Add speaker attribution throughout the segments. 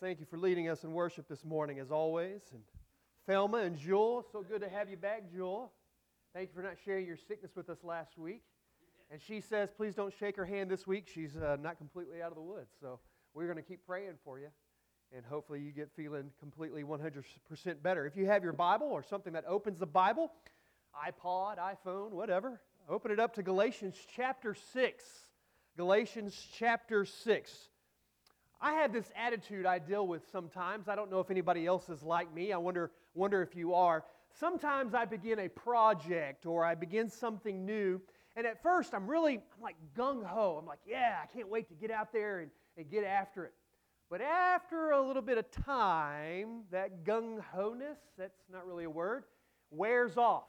Speaker 1: Thank you
Speaker 2: for leading us in worship this morning, as always. And Thelma and Jewel, so good to have you back, Jewel. Thank you for not sharing your sickness with us last week. And she says, please don't shake her hand this week. She's uh, not completely out of the woods. So we're going to keep praying for you. And hopefully you get feeling completely 100% better. If you have your Bible or something that opens the Bible, iPod, iPhone, whatever, open it up to Galatians chapter 6. Galatians chapter 6. I have this attitude I deal with sometimes. I don't know if anybody else is like me. I wonder, wonder if you are. Sometimes I begin a project or I begin something new, and at first I'm really I'm like gung ho. I'm like, yeah, I can't wait to get out there and, and get after it. But after a little bit of time, that gung ho ness, that's not really a word, wears off.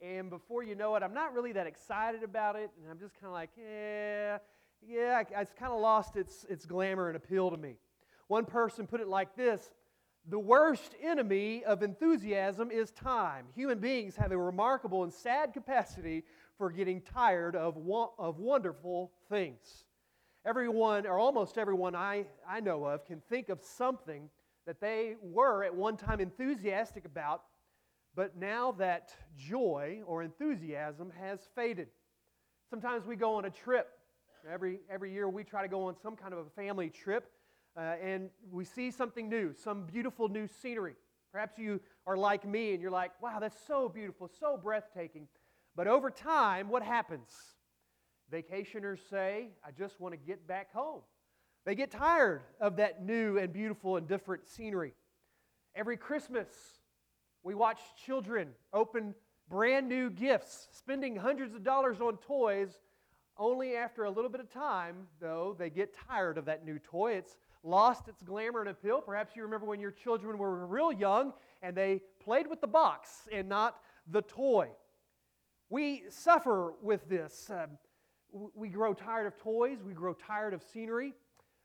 Speaker 2: And before you know it, I'm not really that excited about it, and I'm just kind of like, yeah, yeah, it's kind of lost its, its glamour and appeal to me. One person put it like this The worst enemy of enthusiasm is time. Human beings have a remarkable and sad capacity for getting tired of, of wonderful things. Everyone, or almost everyone I, I know of, can think of something that they were at one time enthusiastic about, but now that joy or enthusiasm has faded. Sometimes we go on a trip. Every, every year we try to go on some kind of a family trip, uh, and we see something new, some beautiful new scenery. Perhaps you are like me and you're like, wow, that's so beautiful, so breathtaking. But over time, what happens? Vacationers say, I just want to get back home. They get tired of that new and beautiful and different scenery. Every Christmas, we watch children open brand new gifts, spending hundreds of dollars on toys. Only after a little bit of time, though, they get tired of that new toy. It's lost its glamour and appeal. Perhaps you remember when your children were real young and they played with the box and not the toy. We suffer with this. Um, we grow tired of toys, we grow tired of scenery.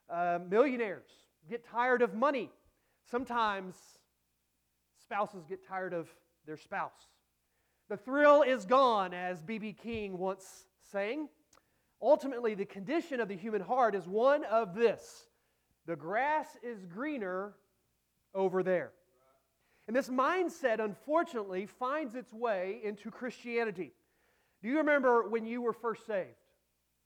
Speaker 2: Uh, millionaires get tired of money. Sometimes spouses get tired of their spouse. The thrill is gone, as B.B. King once sang. Ultimately, the condition of the human heart is one of this the grass is greener over there. And this mindset, unfortunately, finds its way into Christianity. Do you remember when you were first saved?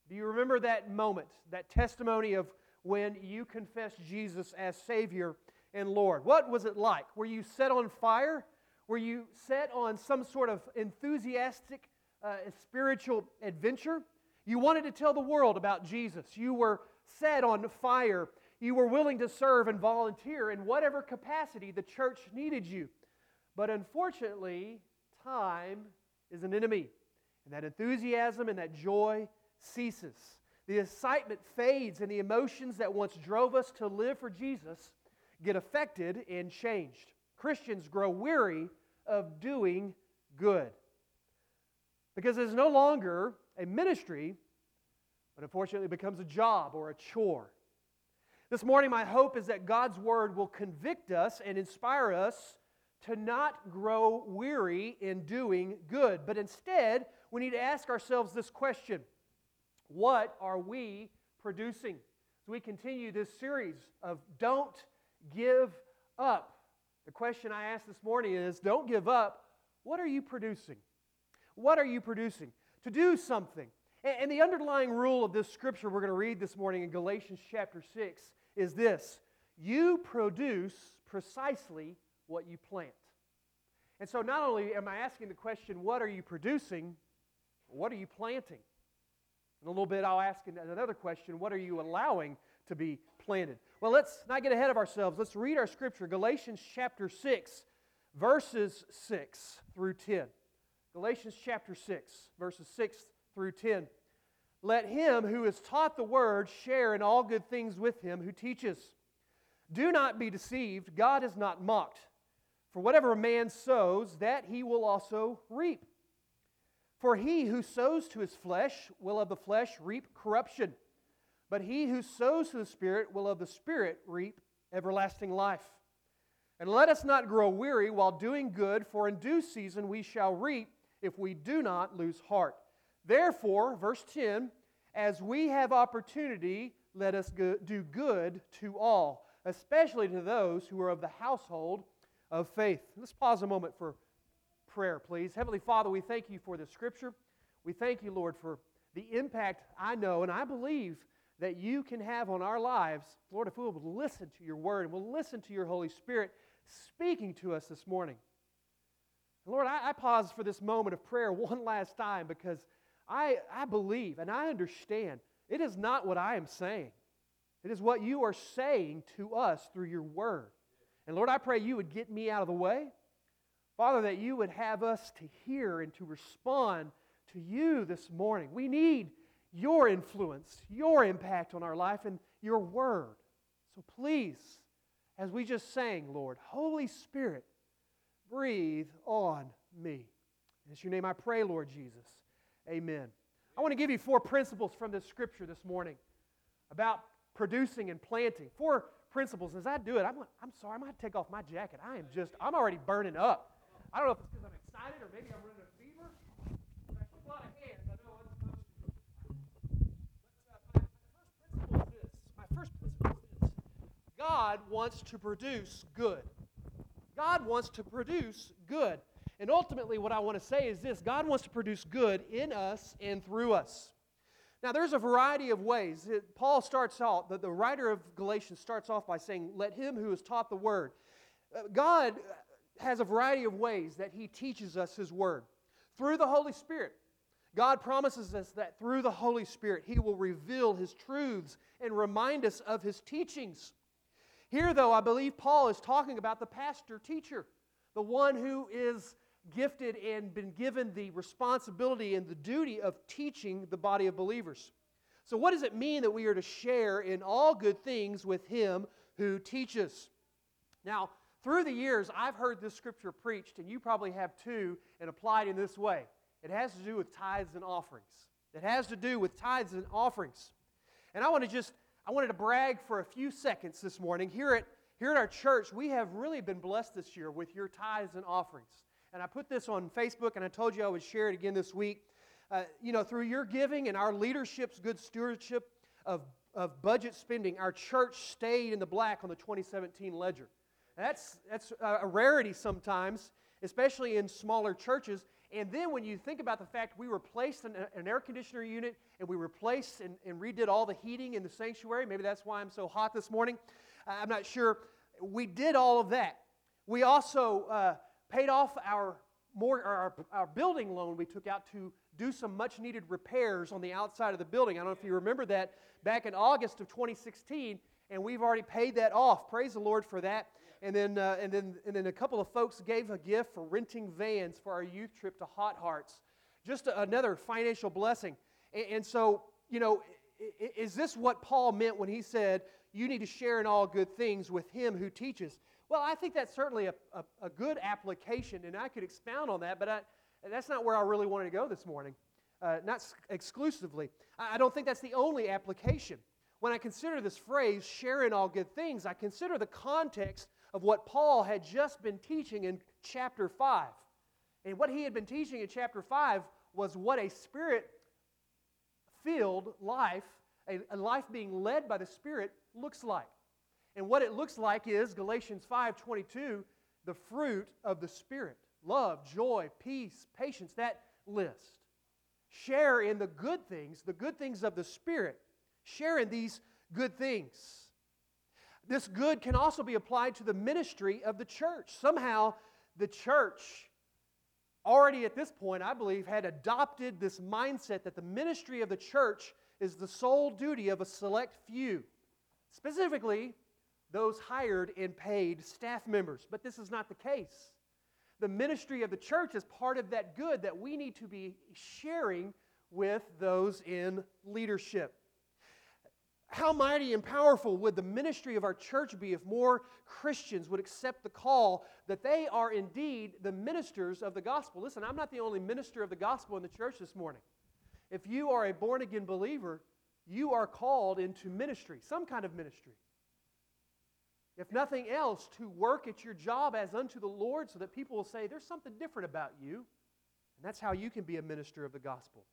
Speaker 2: Do you remember that moment, that testimony of when you confessed Jesus as Savior and Lord? What was it like? Were you set on fire? Were you set on some sort of enthusiastic uh, spiritual adventure? You wanted to tell the world about Jesus. You were set on fire. You were willing to serve and volunteer in whatever capacity the church needed you. But unfortunately, time is an enemy. And that enthusiasm and that joy ceases. The excitement fades, and the emotions that once drove us to live for Jesus get affected and changed. Christians grow weary of doing good because it's no longer a ministry, but unfortunately becomes a job or a chore. This morning, my hope is that God's Word will convict us and inspire us to not grow weary in doing good, but instead, we need to ask ourselves this question What are we producing? As we continue this series of Don't Give Up. The question I asked this morning is Don't give up. What are you producing? What are you producing? To do something. And the underlying rule of this scripture we're going to read this morning in Galatians chapter 6 is this You produce precisely what you plant. And so not only am I asking the question, What are you producing? What are you planting? In a little bit, I'll ask another question What are you allowing to be planted? Well, let's not get ahead of ourselves. Let's read our scripture, Galatians chapter 6, verses 6 through 10. Galatians chapter 6, verses 6 through 10. Let him who is taught the word share in all good things with him who teaches. Do not be deceived, God is not mocked. For whatever a man sows, that he will also reap. For he who sows to his flesh will of the flesh reap corruption, but he who sows to the Spirit will of the Spirit reap everlasting life. And let us not grow weary while doing good, for in due season we shall reap if we do not lose heart. Therefore, verse 10 as we have opportunity, let us go, do good to all, especially to those who are of the household of faith. Let's pause a moment for prayer, please. Heavenly Father, we thank you for this scripture. We thank you, Lord, for the impact I know and I believe that you can have on our lives. Lord, if we will listen to your word and we'll listen to your Holy Spirit speaking to us this morning. Lord, I, I pause for this moment of prayer one last time because I, I believe and I understand it is not what I am saying. It is what you are saying to us through your word. And Lord, I pray you would get me out of the way. Father, that you would have us to hear and to respond to you this morning. We need your influence, your impact on our life, and your word. So please, as we just sang, Lord, Holy Spirit, breathe on me. In your name I pray, Lord Jesus. Amen. I want to give you four principles from this scripture this morning about producing and planting. Four principles. As I do it, I'm, I'm sorry, I'm going to take off my jacket. I am just, I'm already burning up. I don't know if it's because I'm excited or maybe I'm running a fever. But I took a lot of hands. I know uh, my, first principle is. My first principle is this. God wants to produce good. God wants to produce good. And ultimately, what I want to say is this God wants to produce good in us and through us. Now, there's a variety of ways. It, Paul starts out, the, the writer of Galatians starts off by saying, Let him who is taught the word. Uh, God has a variety of ways that He teaches us His Word. Through the Holy Spirit, God promises us that through the Holy Spirit, He will reveal His truths and remind us of His teachings. Here, though, I believe Paul is talking about the pastor teacher, the one who is gifted and been given the responsibility and the duty of teaching the body of believers. So, what does it mean that we are to share in all good things with Him who teaches? Now, through the years, I've heard this scripture preached, and you probably have too, and applied in this way. It has to do with tithes and offerings. It has to do with tithes and offerings. And I want to just, I wanted to brag for a few seconds this morning. Here at, here at our church, we have really been blessed this year with your tithes and offerings. And I put this on Facebook, and I told you I would share it again this week. Uh, you know, through your giving and our leadership's good stewardship of, of budget spending, our church stayed in the black on the 2017 ledger. That's, that's a rarity sometimes, especially in smaller churches. And then when you think about the fact we replaced an, an air conditioner unit and we replaced and, and, redid all the heating in the sanctuary, maybe that's why I'm so hot this morning. I'm not sure. We did all of that. We also uh, paid off our, more, our, our building loan we took out to do some much needed repairs on the outside of the building. I don't know if you remember that back in August of 2016, and we've already paid that off. Praise the Lord for that. And then, uh, and, then, and then a couple of folks gave a gift for renting vans for our youth trip to Hot Hearts. Just a, another financial blessing. And, and so, you know, is this what Paul meant when he said, you need to share in all good things with him who teaches? Well, I think that's certainly a, a, a good application, and I could expound on that, but I, that's not where I really wanted to go this morning. Uh, not exclusively. I, I don't think that's the only application. When I consider this phrase, share in all good things, I consider the context of what Paul had just been teaching in chapter 5. And what he had been teaching in chapter 5 was what a spirit filled life, a, a, life being led by the Spirit, looks like. And what it looks like is Galatians 5:22, the fruit of the Spirit. Love, joy, peace, patience, that list. Share in the good things, the good things of the Spirit. Share in these good things. This good can also be applied to the ministry of the church. Somehow, the church, already at this point, I believe, had adopted this mindset that the ministry of the church is the sole duty of a select few, specifically those hired and paid staff members. But this is not the case. The ministry of the church is part of that good that we need to be sharing with those in leadership. How mighty and powerful would the ministry of our church be if more Christians would accept the call that they are indeed the ministers of the gospel? Listen, I'm not the only minister of the gospel in the church this morning. If you are a born again believer, you are called into ministry, some kind of ministry. If nothing else, to work at your job as unto the Lord so that people will say, there's something different about you. And that's how you can be a minister of the gospel.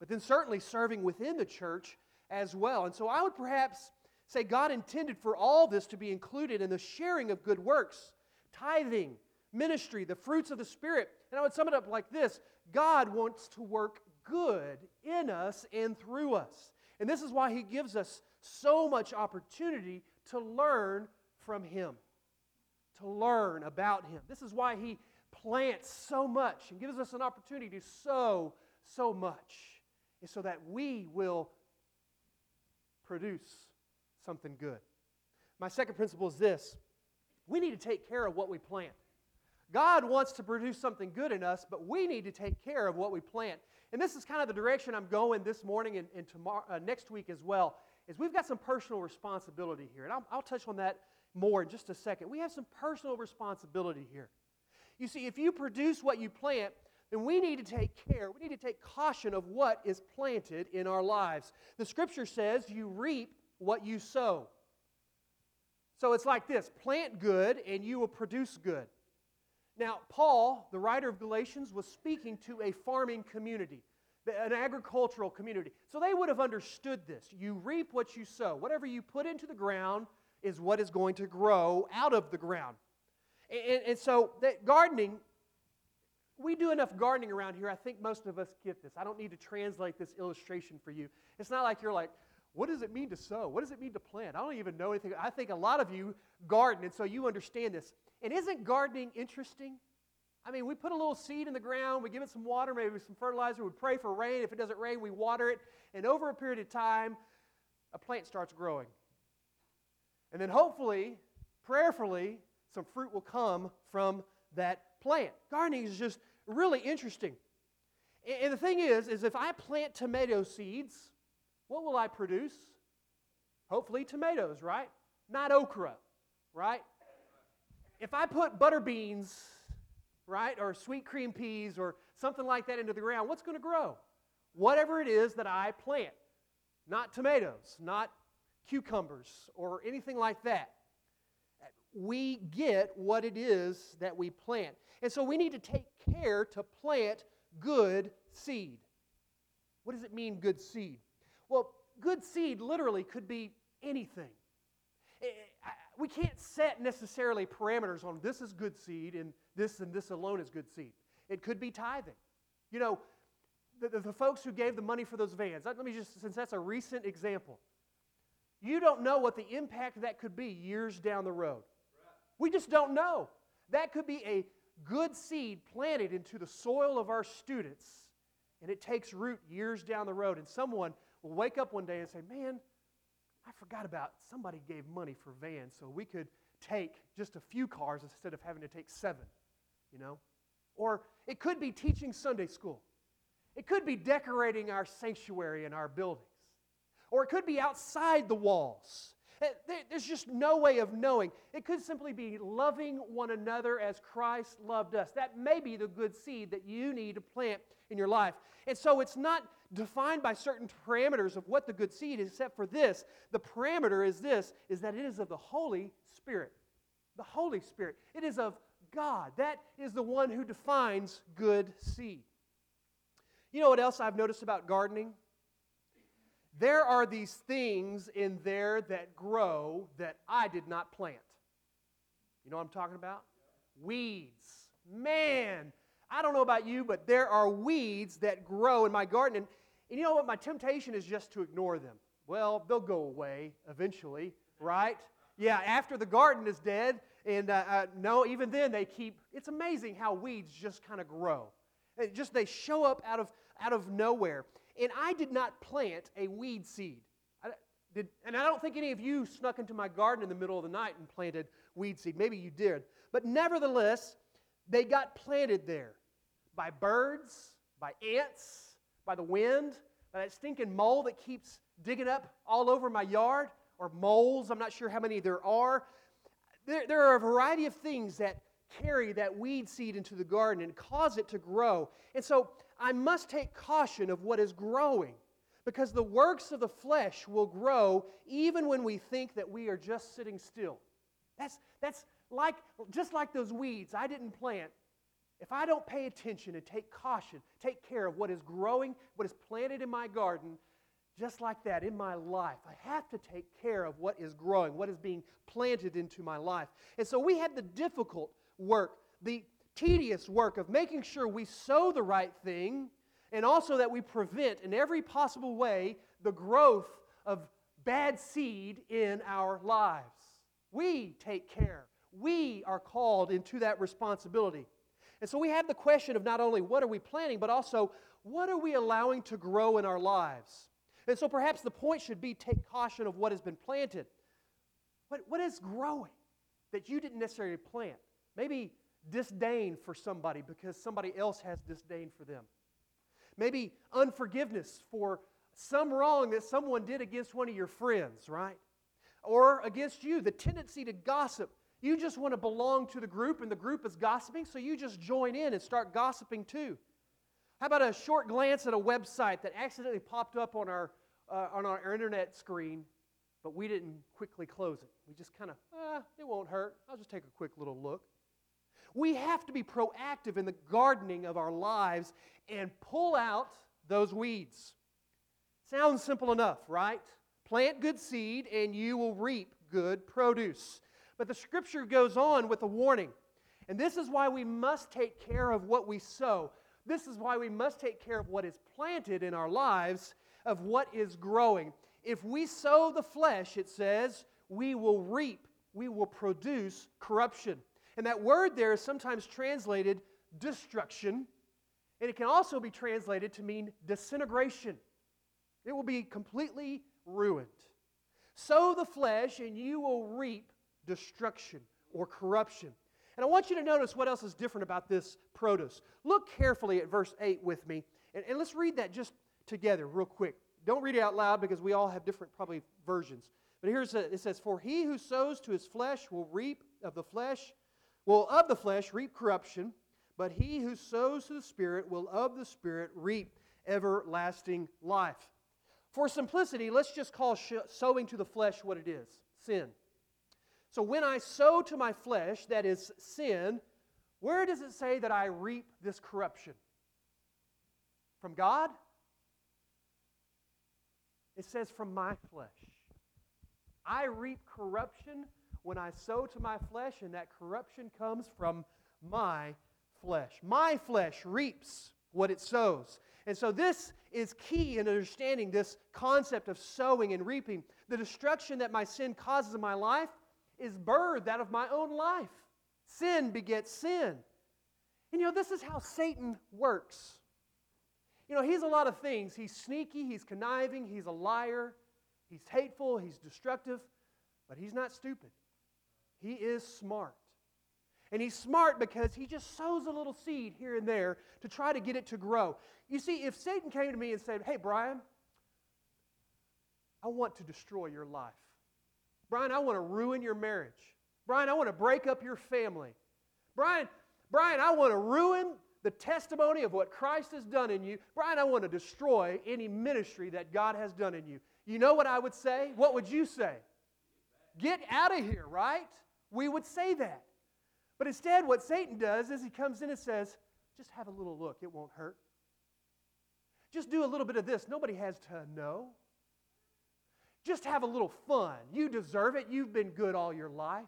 Speaker 2: But then, certainly, serving within the church as well. And so I would perhaps say God intended for all this to be included in the sharing of good works, tithing, ministry, the fruits of the Spirit. And I would sum it up like this God wants to work good in us and through us. And this is why He gives us so much opportunity to learn from Him, to learn about Him. This is why He plants so much and gives us an opportunity to sow so much, is so that we will produce something good. My second principle is this we need to take care of what we plant. God wants to produce something good in us, but we need to take care of what we plant. And this is kind of the direction I'm going this morning and, and tomorrow, uh, next week as well. Is we've got some personal responsibility here, and I'll, I'll touch on that more in just a second. We have some personal responsibility here. You see, if you produce what you plant, then we need to take care, we need to take caution of what is planted in our lives. The scripture says you reap what you sow. So it's like this plant good and you will produce good. Now, Paul, the writer of Galatians, was speaking to a farming community, an agricultural community. So they would have understood this. You reap what you sow. Whatever you put into the ground is what is going to grow out of the ground. And, and so that gardening we do enough gardening around here. I think most of us get this. I don't need to translate this illustration for you. It's not like you're like, what does it mean to sow? What does it mean to plant? I don't even know anything. I think a lot of you garden, and so you understand this. And isn't gardening interesting? I mean, we put a little seed in the ground, we give it some water, maybe some fertilizer, we pray for rain. If it doesn't rain, we water it. And over a period of time, a plant starts growing. And then hopefully, prayerfully, some fruit will come from that plant. Gardening is just really interesting. And the thing is, is if I plant tomato seeds, what will I produce? Hopefully tomatoes, right? Not okra, right? If I put butter beans, right, or sweet cream peas or something like that into the ground, what's going to grow? Whatever it is that I plant. Not tomatoes, not cucumbers or anything like that we get what it is that we plant. And so we need to take care to plant good seed. What does it mean, good seed? Well, good seed literally could be anything. We can't set necessarily parameters on this is good seed and this and this alone is good seed. It could be tithing. You know, the, the, the folks who gave the money for those vans, let me just, since that's a recent example, you don't know what the impact that could be years down the road. We just don't know. That could be a good seed planted into the soil of our students, and it takes root years down the road. And someone will wake up one day and say, Man, I forgot about somebody gave money for vans so we could take just a few cars instead of having to take seven, you know? Or it could be teaching Sunday school. It could be decorating our sanctuary and our buildings. Or it could be outside the walls. Eh, there's just no way of knowing. It could simply be loving one another as Christ loved us. That may be the good seed that you need to plant in your life. And so it's not defined by certain parameters of what the good seed is, except for this. The parameter is this is that it is of the Holy Spirit. The Holy Spirit. It is of God. That is the one who defines good seed. You know what else I've noticed about gardening? There are these things in there that grow that I did not plant. You know what I'm talking about? Weeds. Man, I don't know about you, but there are weeds that grow in my garden. And, and you know what? My temptation is just to ignore them. Well, they'll go away eventually, right? Yeah, after the garden is dead, and uh, uh, no, even then they keep. It's amazing how weeds just kind of grow. It just they show up out of out of nowhere. And I did not plant a weed seed. I did, and I don't think any of you snuck into my garden in the middle of the night and planted weed seed. Maybe you did. But nevertheless, they got planted there by birds, by ants, by the wind, by that stinking mole that keeps digging up all over my yard, or moles. I'm not sure how many there are. There, there are a variety of things that carry that weed seed into the garden and cause it to grow. And so I must take caution of what is growing because the works of the flesh will grow even when we think that we are just sitting still. That's, that's like, just like those weeds I didn't plant. If I don't pay attention and take caution, take care of what is growing, what is planted in my garden, just like that in my life, I have to take care of what is growing, what is being planted into my life. And so we had the difficult work, the tedious work of making sure we sow the right thing and also that we prevent in every possible way the growth of bad seed in our lives. We take care. We are called into that responsibility. And so we have the question of not only what are we planting, but also what are we allowing to grow in our lives? And so perhaps the point should be take caution of what has been planted. What, what is growing that you didn't necessarily plant? Maybe disdain for somebody because somebody else has disdain for them. Maybe unforgiveness for some wrong that someone did against one of your friends, right? Or against you, the tendency to gossip. You just want to belong to the group and the group is gossiping, so you just join in and start gossiping too. How about a short glance at a website that accidentally popped up on our, uh, on our internet screen, but we didn't quickly close it? We just kind of, ah, it won't hurt. I'll just take a quick little look. We have to be proactive in the gardening of our lives and pull out those weeds. Sounds simple enough, right? Plant good seed and you will reap good produce. But the scripture goes on with a warning. And this is why we must take care of what we sow. This is why we must take care of what is planted in our lives, of what is growing. If we sow the flesh, it says, we will reap, we will produce corruption. And that word there is sometimes translated destruction, and it can also be translated to mean disintegration. It will be completely ruined. Sow the flesh, and you will reap destruction or corruption. And I want you to notice what else is different about this produce. Look carefully at verse 8 with me, and, and let's read that just together, real quick. Don't read it out loud because we all have different, probably, versions. But here's a, it says, For he who sows to his flesh will reap of the flesh will of the flesh reap corruption, but he who sows to the Spirit will of the Spirit reap everlasting life. For simplicity, let's just call sowing to the flesh what it is sin. So when I sow to my flesh, that is sin, where does it say that I reap this corruption? From God? It says from my flesh. I reap corruption when I sow to my flesh, and that corruption comes from my flesh. My flesh reaps what it sows. And so, this is key in understanding this concept of sowing and reaping. The destruction that my sin causes in my life is birthed out of my own life. Sin begets sin. And you know, this is how Satan works. You know, he's a lot of things. He's sneaky, he's conniving, he's a liar, he's hateful, he's destructive, but he's not stupid. He is smart. And he's smart because he just sows a little seed here and there to try to get it to grow. You see, if Satan came to me and said, Hey, Brian, I want to destroy your life. Brian, I want to ruin your marriage. Brian, I want to break up your family. Brian, Brian, I want to ruin the testimony of what Christ has done in you. Brian, I want to destroy any ministry that God has done in you. You know what I would say? What would you say? Get out of here, right? We would say that. But instead, what Satan does is he comes in and says, just have a little look, it won't hurt. Just do a little bit of this, nobody has to know. Just have a little fun. You deserve it, you've been good all your life.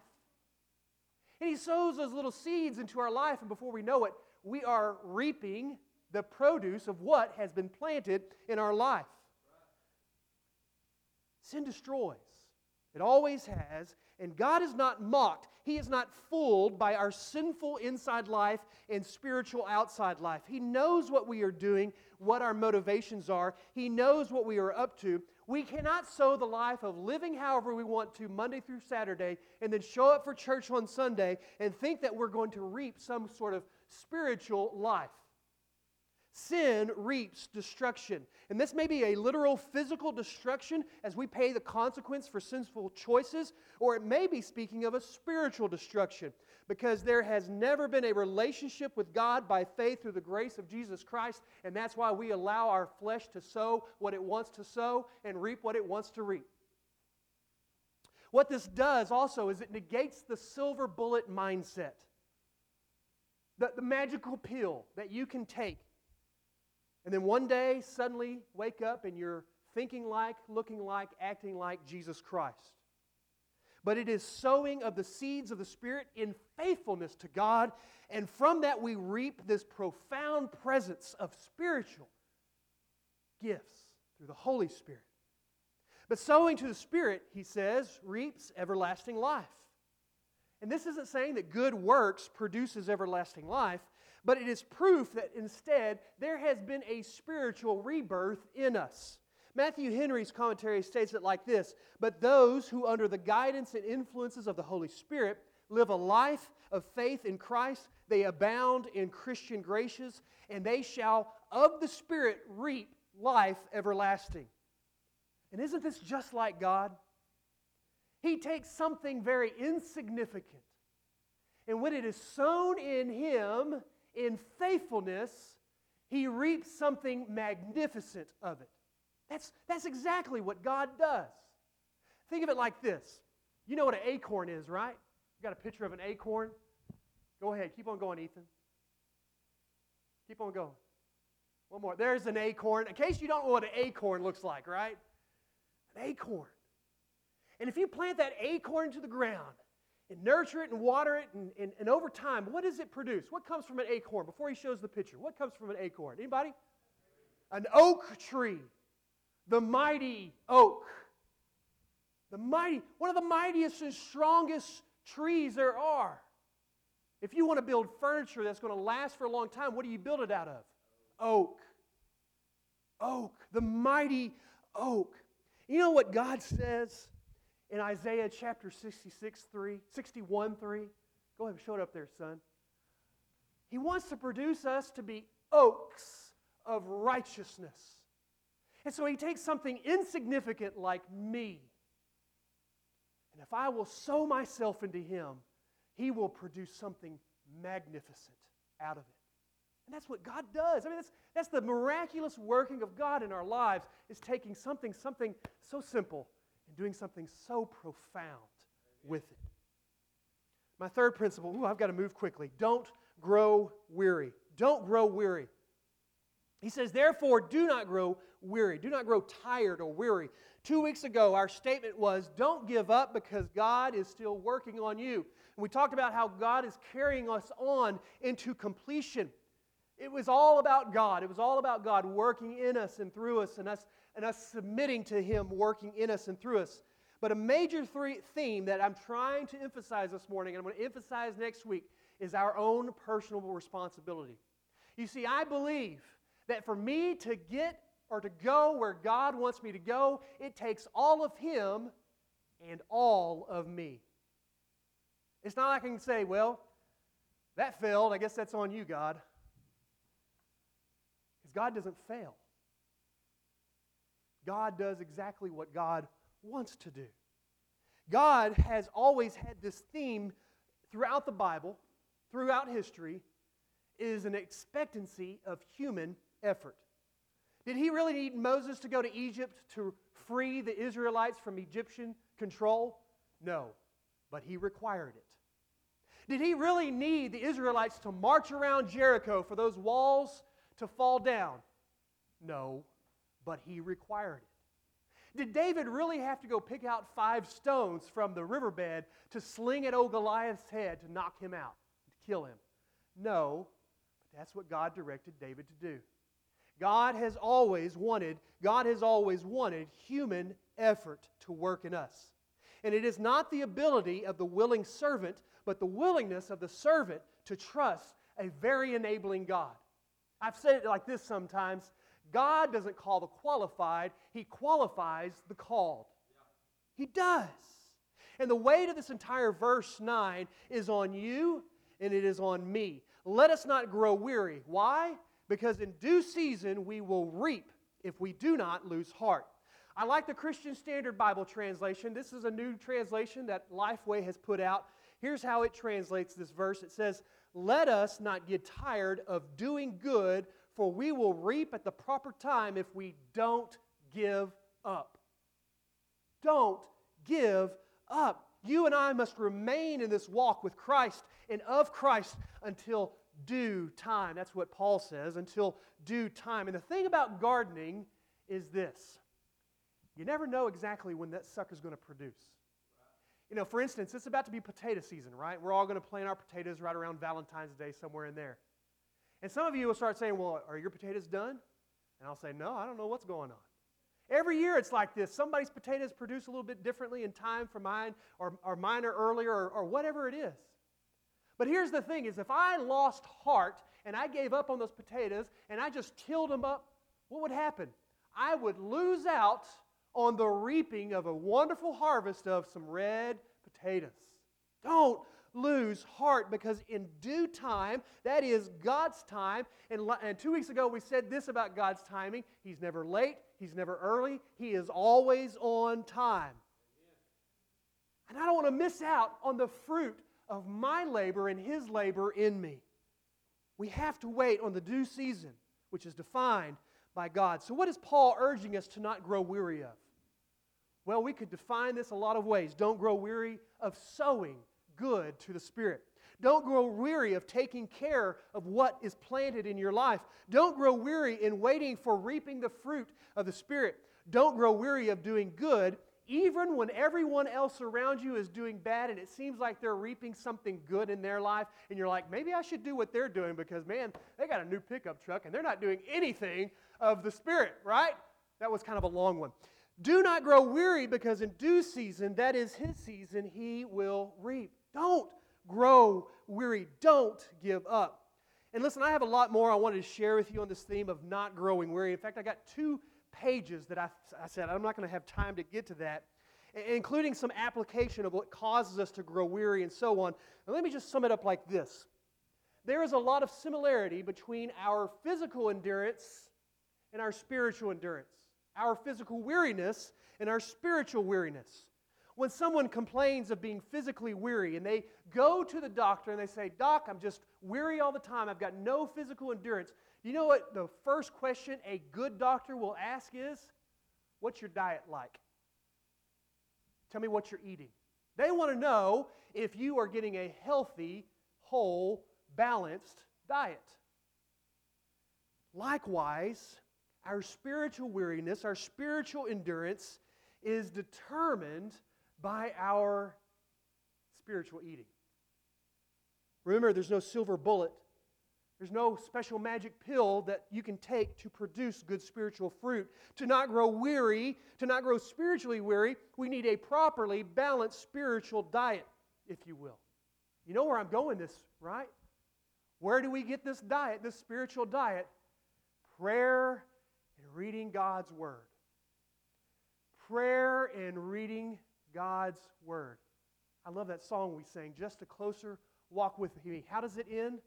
Speaker 2: And he sows those little seeds into our life, and before we know it, we are reaping the produce of what has been planted in our life. Sin destroys. It always has. And God is not mocked. He is not fooled by our sinful inside life and spiritual outside life. He knows what we are doing, what our motivations are. He knows what we are up to. We cannot sow the life of living however we want to Monday through Saturday and then show up for church on Sunday and think that we're going to reap some sort of spiritual life. Sin reaps destruction. And this may be a literal physical destruction as we pay the consequence for sinful choices, or it may be speaking of a spiritual destruction because there has never been a relationship with God by faith through the grace of Jesus Christ, and that's why we allow our flesh to sow what it wants to sow and reap what it wants to reap. What this does also is it negates the silver bullet mindset, the, the magical pill that you can take and then one day, suddenly wake up and you're thinking like, looking like, acting like Jesus Christ. But it is sowing of the seeds of the Spirit in faithfulness to God, and from that we reap this profound presence of spiritual gifts through the Holy Spirit. But sowing to the Spirit, he says, reaps everlasting life. And this isn't saying that good works produces everlasting life but it is proof that instead there has been a spiritual rebirth in us. Matthew Henry's commentary states it like this But those who, under the guidance and influences of the Holy Spirit, live a life of faith in Christ, they abound in Christian graces, and they shall of the Spirit reap life everlasting. And isn't this just like God? He takes something very insignificant, and when it is sown in Him, in faithfulness, he reaps something magnificent of it. That's, that's exactly what God does. Think of it like this. You know what an acorn is, right? You got a picture of an acorn? Go ahead, keep on going, Ethan. Keep on going. One more. There's an acorn. In case you don't know what an acorn looks like, right? An acorn. And if you plant that acorn into the ground and nurture it and water it, and, and, and over time, what does it produce? What comes from an acorn? Before he shows the picture, what comes from an acorn? Anybody? An oak tree. The mighty oak. The mighty, one of the mightiest and strongest trees there are. If you want to build furniture that's going to last for a long time, what do you build it out of? Oak. Oak. The mighty oak. You know what God says in Isaiah chapter 66, 3, 61, 3. Go ahead and show it up there, son. He wants to produce us to be oaks of righteousness. And so he takes something insignificant like me. And if I will sow myself into him, he will produce something magnificent out of it. And that's what God does. I mean, that's, that's the miraculous working of God in our lives, is taking something, something so simple and doing something so profound with it. My third principle, ooh, I've got to move quickly. Don't grow weary. Don't grow weary. He says, therefore, do not grow weary. Do not grow tired or weary. Two weeks ago, our statement was don't give up because God is still working on you. And we talked about how God is carrying us on into completion. It was all about God. It was all about God working in us and through us and us, and us submitting to Him working in us and through us. But a major three, theme that I'm trying to emphasize this morning, and I'm going to emphasize next week, is our own personal responsibility. You see, I believe that for me to get or to go where God wants me to go, it takes all of Him and all of me. It's not like I can say, well, that failed. I guess that's on you, God. God doesn't fail. God does exactly what God wants to do. God has always had this theme throughout the Bible, throughout history, is an expectancy of human effort. Did he really need Moses to go to Egypt to free the Israelites from Egyptian control? No, but he required it. Did he really need the Israelites to march around Jericho for those walls to fall down? No, but he required it. Did David really have to go pick out five stones from the riverbed to sling at old Goliath's head to knock him out, to kill him? No, but that's what God directed David to do. God has always wanted, God has always wanted human effort to work in us. And it is not the ability of the willing servant, but the willingness of the servant to trust a very enabling God. I've said it like this sometimes God doesn't call the qualified, He qualifies the called. He does. And the weight of this entire verse 9 is on you and it is on me. Let us not grow weary. Why? because in due season we will reap if we do not lose heart. I like the Christian Standard Bible translation. This is a new translation that Lifeway has put out. Here's how it translates this verse it says, Let us not get tired of doing good, for we will reap at the proper time if we don't give up. Don't give up. You and I must remain in this walk with Christ and of Christ until due time. That's what Paul says, until due time. And the thing about gardening is this you never know exactly when that sucker's going to produce. You know, for instance, it's about to be potato season, right? We're all going to plant our potatoes right around Valentine's Day, somewhere in there. And some of you will start saying, Well, are your potatoes done? And I'll say, No, I don't know what's going on. Every year it's like this. Somebody's potatoes produce a little bit differently in time for mine, or, or mine are earlier, or, or whatever it is. But here's the thing is if I lost heart and I gave up on those potatoes and I just tilled them up, what would happen? I would lose out on the reaping of a wonderful harvest of some red potatoes. Don't lose heart because in due time, that is God's time, and, and two weeks ago we said this about God's timing He's never late, He's never early, He is always on time. And I don't want to miss out on the fruit of my labor and his labor in me. We have to wait on the due season, which is defined by God. So, what is Paul urging us to not grow weary of? Well, we could define this a lot of ways. Don't grow weary of sowing good to the Spirit. Don't grow weary of taking care of what is planted in your life. Don't grow weary in waiting for reaping the fruit of the Spirit. Don't grow weary of doing good even when everyone else around you is doing bad and it seems like they're reaping something good in their life, and you're like, maybe I should do what they're doing because, man, they got a new pickup truck and they're not doing anything of the Spirit, right? That was kind of a long one. Do not grow weary because in due season, that is his season, he will reap. Don't grow weary. Don't give up. And listen, I have a lot more I wanted to share with you on this theme of not growing weary. In fact, I got two pages that I, I said I'm not going to have time to get to that, including some application of what causes us to grow weary and so on. And let me just sum it up like this there is a lot of similarity between our physical endurance and our spiritual endurance, our physical weariness and our spiritual weariness. When someone complains of being physically weary and they go to the doctor and they say, Doc, I'm just weary all the time, I've got no physical endurance, you know what the first question a good doctor will ask is? What's your diet like? Tell me what you're eating. They want to know if you are getting a healthy, whole, balanced diet. Likewise, our spiritual weariness, our spiritual endurance is determined by our spiritual eating. Remember, there's no silver bullet. There's no special magic pill that you can take to produce good spiritual fruit. To not grow weary, to not grow spiritually weary, we need a properly balanced spiritual diet, if you will. You know where I'm going this, right? Where do we get this diet, this spiritual diet? Prayer and reading God's Word. Prayer and reading God's Word. I love that song we sang, Just a Closer Walk with Me. How does it end?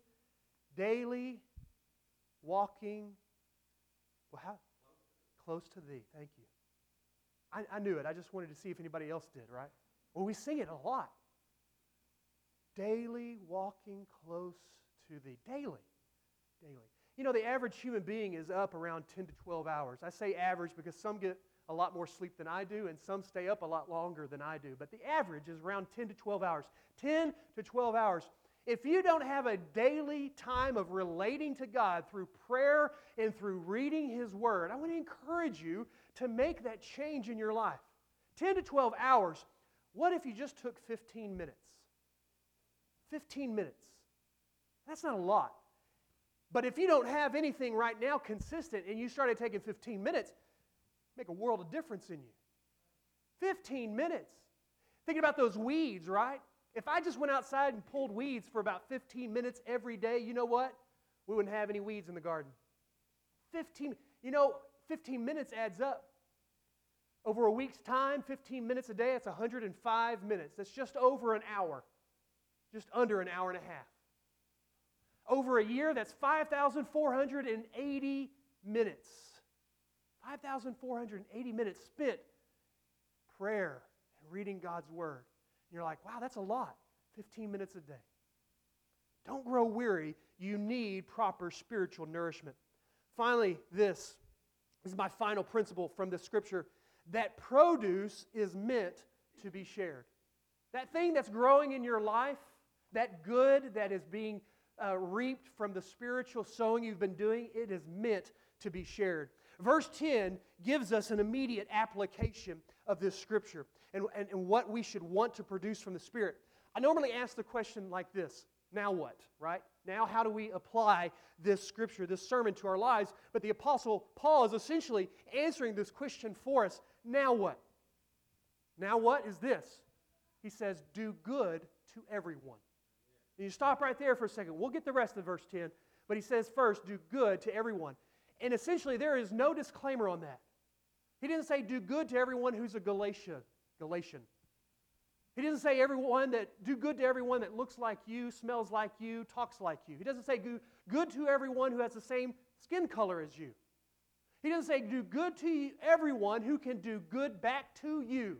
Speaker 2: Daily walking. Well, how? Close to Thee. Thank you. I, I knew it. I just wanted to see if anybody else did, right? Well, we sing it a lot. Daily walking close to Thee. Daily. Daily. You know, the average human being is up around 10 to 12 hours. I say average because some get a lot more sleep than I do, and some stay up a lot longer than I do. But the average is around 10 to 12 hours. 10 to 12 hours. If you don't have a daily time of relating to God through prayer and through reading His Word, I want to encourage you to make that change in your life. 10 to 12 hours. What if you just took 15 minutes? 15 minutes. That's not a lot. But if you don't have anything right now consistent and you started taking 15 minutes, make a world of difference in you. 15 minutes. Thinking about those weeds, right? If I just went outside and pulled weeds for about 15 minutes every day, you know what? We wouldn't have any weeds in the garden. 15, you know, 15 minutes adds up. Over a week's time, 15 minutes a day, that's 105 minutes. That's just over an hour, just under an hour and a half. Over a year, that's 5,480 minutes. 5,480 minutes spent prayer and reading God's Word. And you're like, wow, that's a lot. 15 minutes a day. Don't grow weary. You need proper spiritual nourishment. Finally, this, this is my final principle from the scripture that produce is meant to be shared. That thing that's growing in your life, that good that is being uh, reaped from the spiritual sowing you've been doing, it is meant to be shared. Verse 10 gives us an immediate application of this scripture and, and, and what we should want to produce from the Spirit. I normally ask the question like this now what, right? Now, how do we apply this scripture, this sermon to our lives? But the Apostle Paul is essentially answering this question for us. Now what? Now what is this? He says, Do good to everyone. You stop right there for a second. We'll get the rest of verse 10. But he says, first, do good to everyone. And essentially, there is no disclaimer on that. He didn't say, do good to everyone who's a Galatian. Galatian. He doesn't say everyone that do good to everyone that looks like you, smells like you, talks like you. He doesn't say good to everyone who has the same skin color as you. He doesn't say do good to everyone who can do good back to you.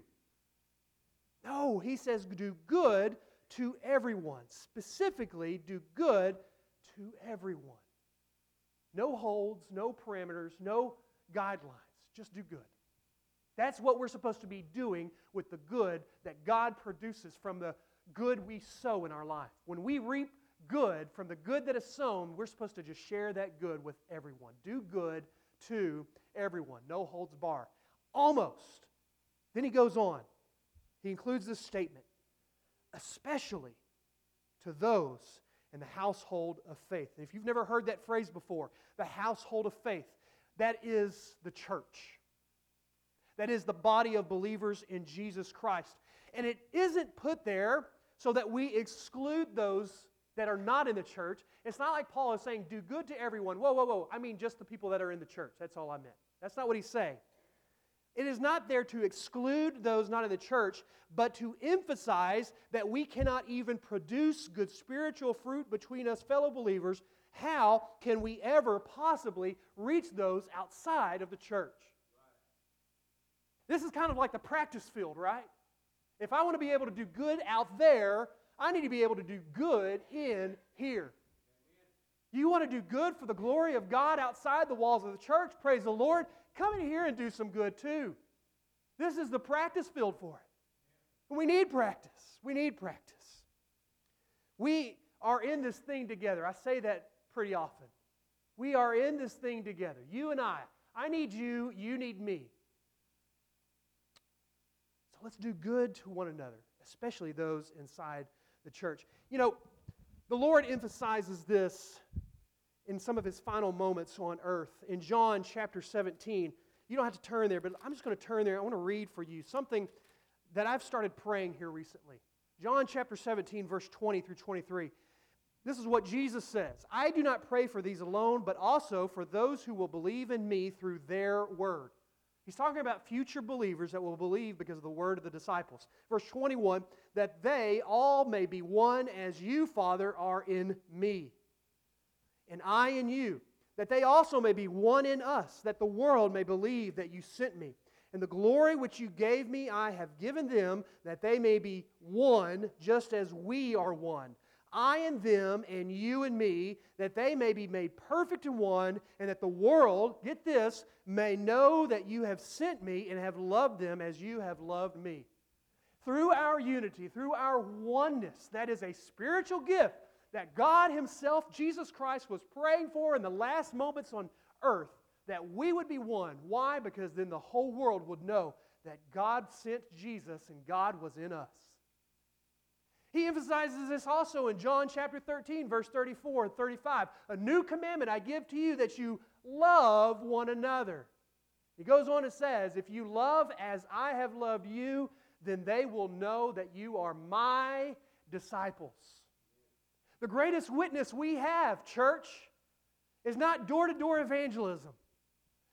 Speaker 2: No, he says do good to everyone. Specifically, do good to everyone. No holds, no parameters, no guidelines. Just do good. That's what we're supposed to be doing with the good that God produces from the good we sow in our life. When we reap good from the good that is sown, we're supposed to just share that good with everyone. Do good to everyone. No holds bar. Almost. Then he goes on. He includes this statement especially to those in the household of faith. If you've never heard that phrase before, the household of faith, that is the church. That is the body of believers in Jesus Christ. And it isn't put there so that we exclude those that are not in the church. It's not like Paul is saying, do good to everyone. Whoa, whoa, whoa. I mean, just the people that are in the church. That's all I meant. That's not what he's saying. It is not there to exclude those not in the church, but to emphasize that we cannot even produce good spiritual fruit between us fellow believers. How can we ever possibly reach those outside of the church? This is kind of like the practice field, right? If I want to be able to do good out there, I need to be able to do good in here. You want to do good for the glory of God outside the walls of the church? Praise the Lord. Come in here and do some good too. This is the practice field for it. We need practice. We need practice. We are in this thing together. I say that pretty often. We are in this thing together. You and I. I need you, you need me. So let's do good to one another, especially those inside the church. You know, the Lord emphasizes this in some of his final moments on earth. In John chapter 17, you don't have to turn there, but I'm just going to turn there. I want to read for you something that I've started praying here recently. John chapter 17, verse 20 through 23. This is what Jesus says I do not pray for these alone, but also for those who will believe in me through their word. He's talking about future believers that will believe because of the word of the disciples. Verse 21 that they all may be one as you, Father, are in me, and I in you, that they also may be one in us, that the world may believe that you sent me. And the glory which you gave me, I have given them, that they may be one, just as we are one. I and them, and you and me, that they may be made perfect in one, and that the world, get this, may know that you have sent me and have loved them as you have loved me. Through our unity, through our oneness, that is a spiritual gift that God Himself, Jesus Christ, was praying for in the last moments on earth, that we would be one. Why? Because then the whole world would know that God sent Jesus and God was in us. He emphasizes this also in John chapter 13, verse 34 and 35. A new commandment I give to you that you love one another. He goes on and says, If you love as I have loved you, then they will know that you are my disciples. The greatest witness we have, church, is not door to door evangelism.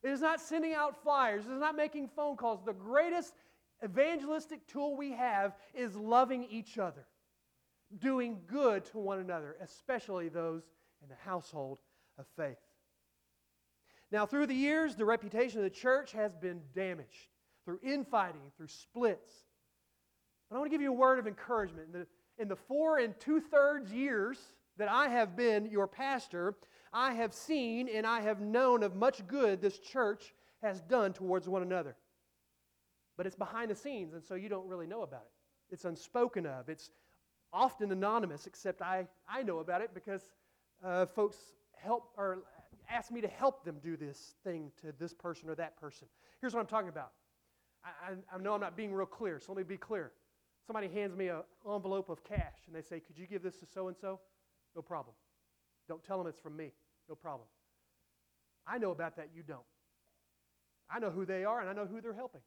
Speaker 2: It is not sending out flyers. It is not making phone calls. The greatest evangelistic tool we have is loving each other doing good to one another, especially those in the household of faith. Now, through the years, the reputation of the church has been damaged through infighting, through splits. But I want to give you a word of encouragement. The, in the four and two thirds years that I have been your pastor, I have seen and I have known of much good this church has done towards one another. But it's behind the scenes, and so you don't really know about it. It's unspoken of, it's often anonymous, except I, I know about it because uh, folks help or ask me to help them do this thing to this person or that person. Here's what I'm talking about. I, I, I know I'm not being real clear, so let me be clear. Somebody hands me an envelope of cash and they say, Could you give this to so and so? No problem. Don't tell them it's from me. No problem. I know about that, you don't. I know who they are and I know who they're helping.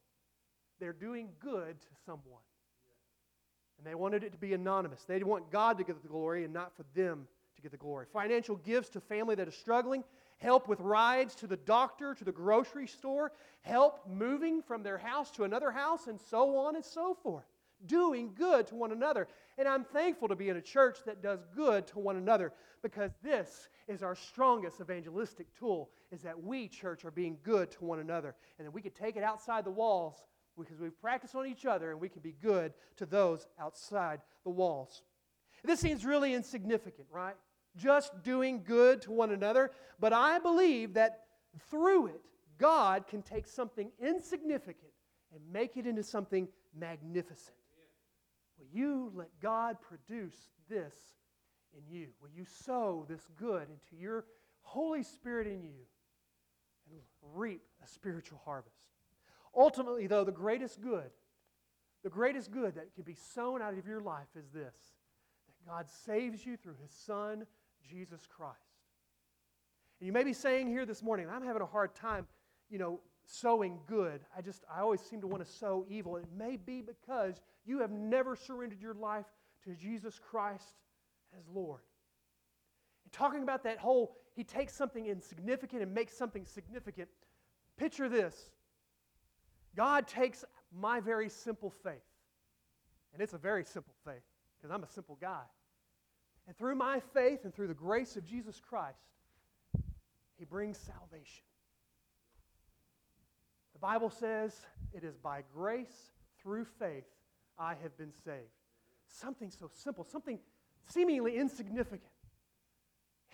Speaker 2: They're doing good to someone. And they wanted it to be anonymous. They want God to get the glory and not for them to get the glory. Financial gifts to family that is struggling, help with rides to the doctor, to the grocery store, help moving from their house to another house, and so on and so forth. Doing good to one another. And I'm thankful to be in a church that does good to one another because this is our strongest evangelistic tool is that we church are being good to one another and that we can take it outside the walls because we've practiced on each other and we can be good to those outside the walls. This seems really insignificant, right? Just doing good to one another. But I believe that through it, God can take something insignificant and make it into something magnificent. You let God produce this in you? Will you sow this good into your Holy Spirit in you and reap a spiritual harvest? Ultimately, though, the greatest good, the greatest good that can be sown out of your life is this that God saves you through his Son, Jesus Christ. And you may be saying here this morning, I'm having a hard time, you know, sowing good. I just, I always seem to want to sow evil. It may be because you have never surrendered your life to Jesus Christ as Lord. And talking about that whole, he takes something insignificant and makes something significant. Picture this God takes my very simple faith, and it's a very simple faith because I'm a simple guy. And through my faith and through the grace of Jesus Christ, He brings salvation. The Bible says it is by grace through faith I have been saved. Something so simple, something seemingly insignificant.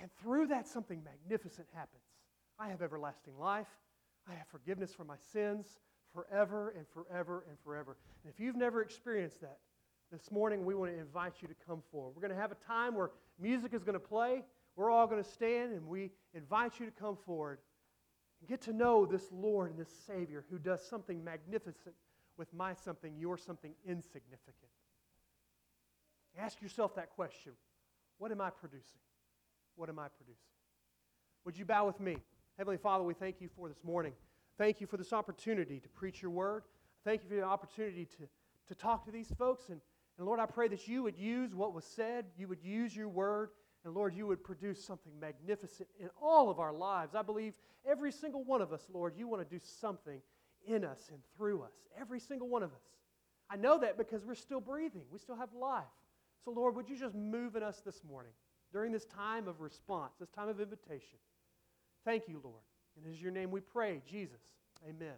Speaker 2: And through that, something magnificent happens. I have everlasting life. I have forgiveness for my sins forever and forever and forever. And if you've never experienced that, this morning we want to invite you to come forward. We're going to have a time where music is going to play. We're all going to stand and we invite you to come forward get to know this Lord and this Savior who does something magnificent with my something, your something insignificant? Ask yourself that question. What am I producing? What am I producing? Would you bow with me? Heavenly Father, we thank you for this morning. Thank you for this opportunity to preach your word. Thank you for the opportunity to, to talk to these folks. And, and Lord, I pray that you would use what was said, you would use your word, and Lord, you would produce something magnificent in all of our lives. I believe every single one of us, Lord, you want to do something in us and through us. Every single one of us. I know that because we're still breathing, we still have life. So, Lord, would you just move in us this morning during this time of response, this time of invitation? Thank you, Lord. And in your name we pray, Jesus. Amen.